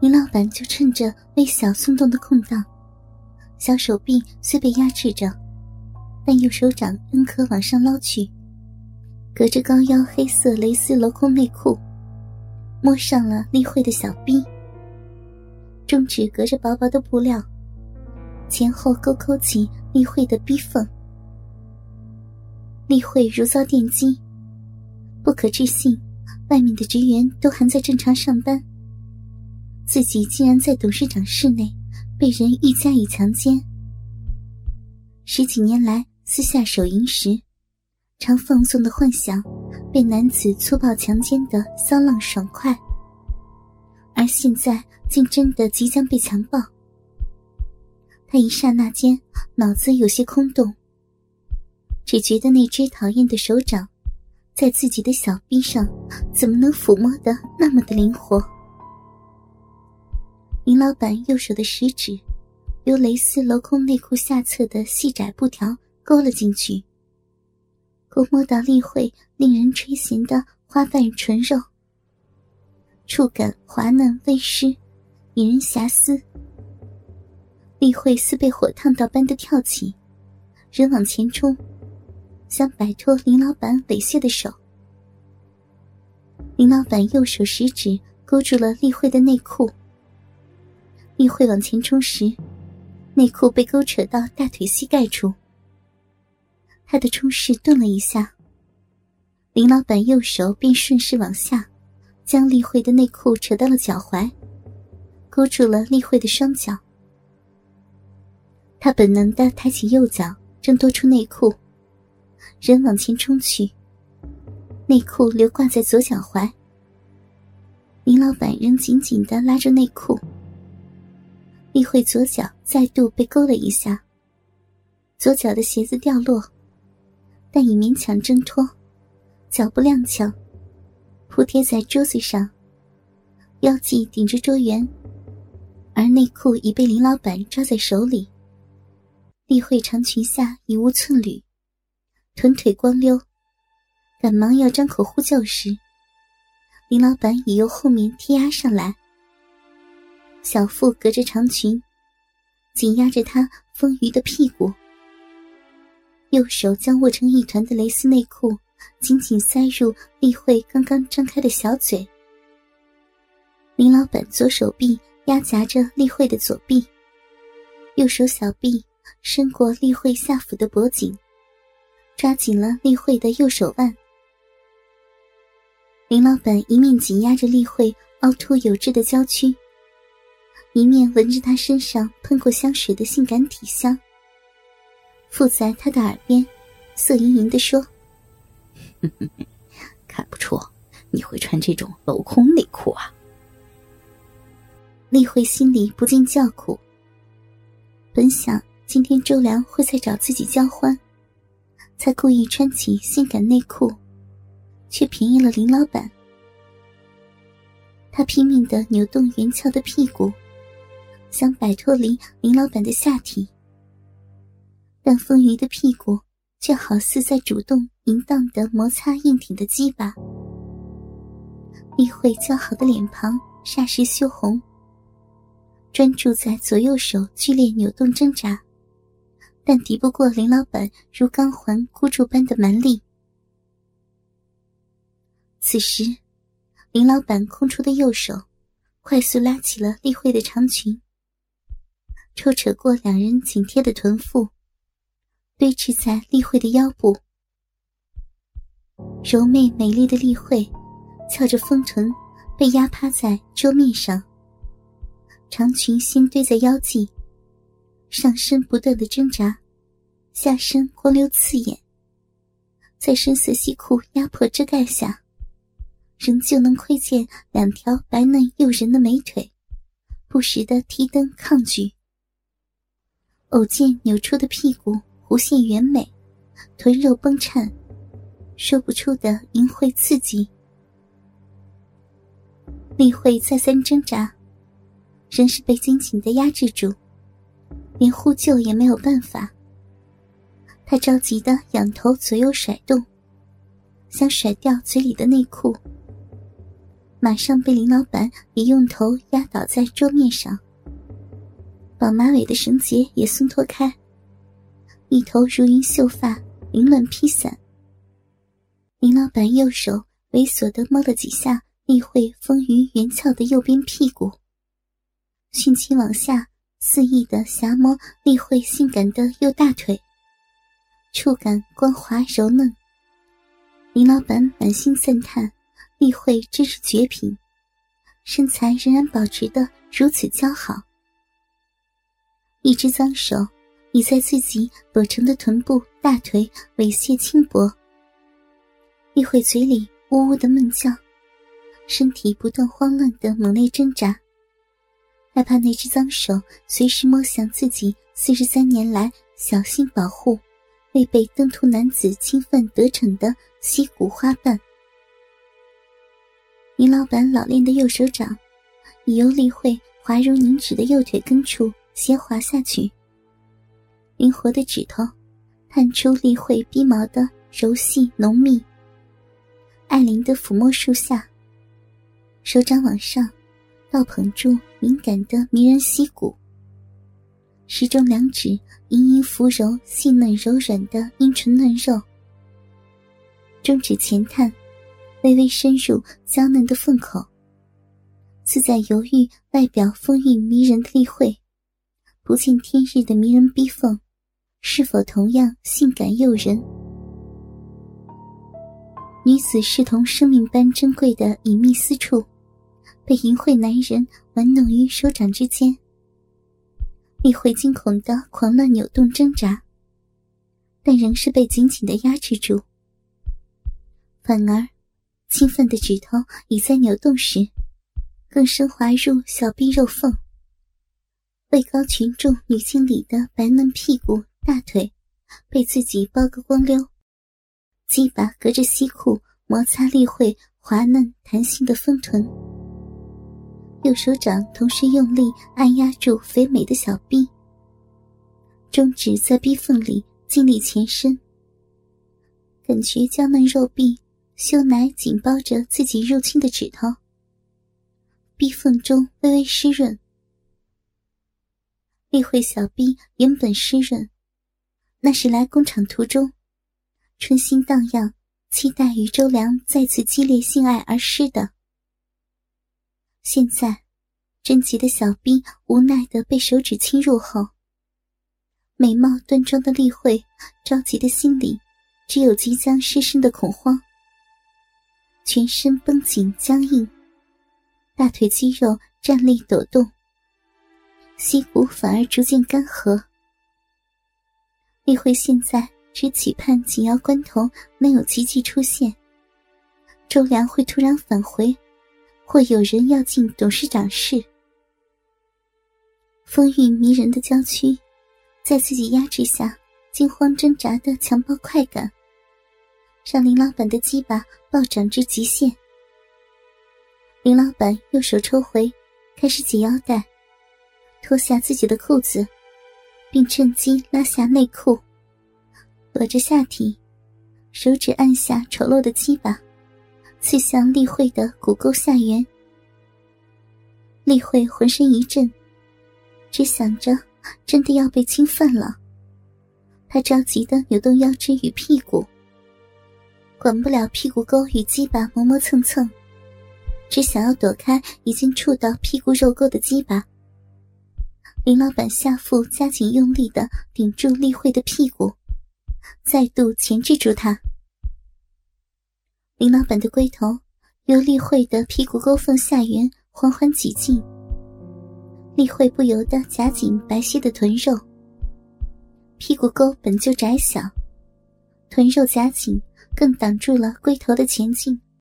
林老板就趁着微小松动的空档，小手臂虽被压制着，但右手掌仍可往上捞去，隔着高腰黑色蕾丝镂空内裤，摸上了丽慧的小臂，中指隔着薄薄的布料，前后勾勾起丽慧的逼缝。丽慧如遭电击，不可置信，外面的职员都还在正常上班。自己竟然在董事长室内被人欲加以强奸。十几年来私下手淫时，常放纵的幻想被男子粗暴强奸的骚浪爽快，而现在竟真的即将被强暴。他一刹那间脑子有些空洞，只觉得那只讨厌的手掌在自己的小臂上怎么能抚摸的那么的灵活。林老板右手的食指，由蕾丝镂空内裤下侧的细窄布条勾了进去，勾摸到丽慧令人垂涎的花瓣唇肉，触感滑嫩微湿，引人遐思。丽慧似被火烫到般的跳起，人往前冲，想摆脱林老板猥亵的手。林老板右手食指勾住了丽慧的内裤。丽慧往前冲时，内裤被勾扯到大腿膝盖处。他的冲势顿了一下，林老板右手便顺势往下，将丽慧的内裤扯到了脚踝，勾住了丽慧的双脚。他本能的抬起右脚，挣脱出内裤，人往前冲去，内裤留挂在左脚踝。林老板仍紧紧的拉着内裤。丽慧左脚再度被勾了一下，左脚的鞋子掉落，但已勉强挣脱，脚步踉跄，扑贴在桌子上，腰际顶着桌缘，而内裤已被林老板抓在手里。丽慧长裙下已无寸缕，臀腿光溜，赶忙要张口呼救时，林老板已由后面贴压上来。小腹隔着长裙，紧压着她丰腴的屁股。右手将握成一团的蕾丝内裤紧紧塞入丽慧刚刚张开的小嘴。林老板左手臂压夹着丽慧的左臂，右手小臂伸过丽慧下腹的脖颈，抓紧了丽慧的右手腕。林老板一面紧压着丽慧凹凸有致的娇躯。一面闻着他身上喷过香水的性感体香，附在他的耳边，色盈盈的说：“看不出你会穿这种镂空内裤啊。”丽慧心里不禁叫苦。本想今天周良会再找自己交欢，才故意穿起性感内裤，却便宜了林老板。他拼命的扭动圆翘的屁股。想摆脱离林老板的下体，但丰腴的屁股却好似在主动淫荡的摩擦硬挺的鸡巴。丽慧姣好的脸庞霎时羞红，专注在左右手剧烈扭动挣扎，但敌不过林老板如钢环箍住般的蛮力。此时，林老板空出的右手快速拉起了丽慧的长裙。抽扯过两人紧贴的臀腹，堆砌在丽慧的腰部。柔媚美丽的丽慧，翘着丰臀，被压趴在桌面上。长裙先堆在腰际，上身不断的挣扎，下身光溜刺眼。在深色西裤压迫遮盖下，仍旧能窥见两条白嫩诱人的美腿，不时的提蹬抗拒。偶见扭出的屁股弧线圆美，臀肉绷颤，说不出的淫秽刺激。丽慧再三挣扎，仍是被紧紧的压制住，连呼救也没有办法。她着急的仰头左右甩动，想甩掉嘴里的内裤。马上被林老板也用头压倒在桌面上，绑马尾的绳结也松脱开，一头如云秀发凌乱披散。林老板右手猥琐的摸了几下丽慧丰腴圆翘的右边屁股，迅即往下肆意的狭摸丽慧性感的右大腿，触感光滑柔嫩。林老板满心赞叹。丽慧真是绝品，身材仍然保持的如此姣好。一只脏手已在自己裸成的臀部、大腿猥亵轻薄。丽慧嘴里呜呜的闷叫，身体不断慌乱的猛烈挣扎，害怕那只脏手随时摸向自己四十三年来小心保护、未被登徒男子侵犯得逞的溪谷花瓣。林老板老练的右手掌，已由丽慧滑如凝脂的右腿根处斜滑下去。灵活的指头，探出丽慧逼毛的柔细浓密。爱琳的抚摸树下，手掌往上，倒捧住敏感的迷人溪谷。时中两指盈盈抚揉细嫩柔软的阴唇嫩肉，中指前探。微微深入娇嫩的缝口，似在犹豫外表丰韵迷人的丽慧，不见天日的迷人逼缝，是否同样性感诱人？女子视同生命般珍贵的隐秘私处，被淫秽男人玩弄于手掌之间。你会惊恐的狂乱扭动挣扎，但仍是被紧紧的压制住，反而。兴奋的指头已在扭动时，更深滑入小臂肉缝。位高权重女性里的白嫩屁股、大腿，被自己包个光溜。鸡巴隔着西裤摩擦力会滑嫩弹性的丰臀，右手掌同时用力按压住肥美的小臂，中指在逼缝里尽力前伸，感觉娇嫩肉臂。秀奶紧包着自己入侵的指头，逼缝中微微湿润。丽慧小臂原本湿润，那是来工厂途中，春心荡漾，期待与周良再次激烈性爱而湿的。现在，贞洁的小臂无奈的被手指侵入后，美貌端庄的丽慧着急的心里，只有即将失身的恐慌。全身绷紧僵硬，大腿肌肉站立抖动，溪谷反而逐渐干涸。丽慧现在只期盼紧要关头能有奇迹出现，周良会突然返回，或有人要进董事长室。风韵迷人的娇躯，在自己压制下惊慌挣扎的强暴快感。让林老板的鸡巴暴涨至极限。林老板右手抽回，开始解腰带，脱下自己的裤子，并趁机拉下内裤，裸着下体，手指按下丑陋的鸡巴，刺向丽慧的骨沟下缘。丽慧浑身一震，只想着真的要被侵犯了，她着急的扭动腰肢与屁股。管不了屁股沟与鸡巴磨磨蹭蹭，只想要躲开已经触到屁股肉沟的鸡巴。林老板下腹加紧用力的顶住丽慧的屁股，再度钳制住她。林老板的龟头由丽慧的屁股沟缝下缘缓缓挤进，丽慧不由得夹紧白皙的臀肉。屁股沟本就窄小，臀肉夹紧。更挡住了龟头的前进。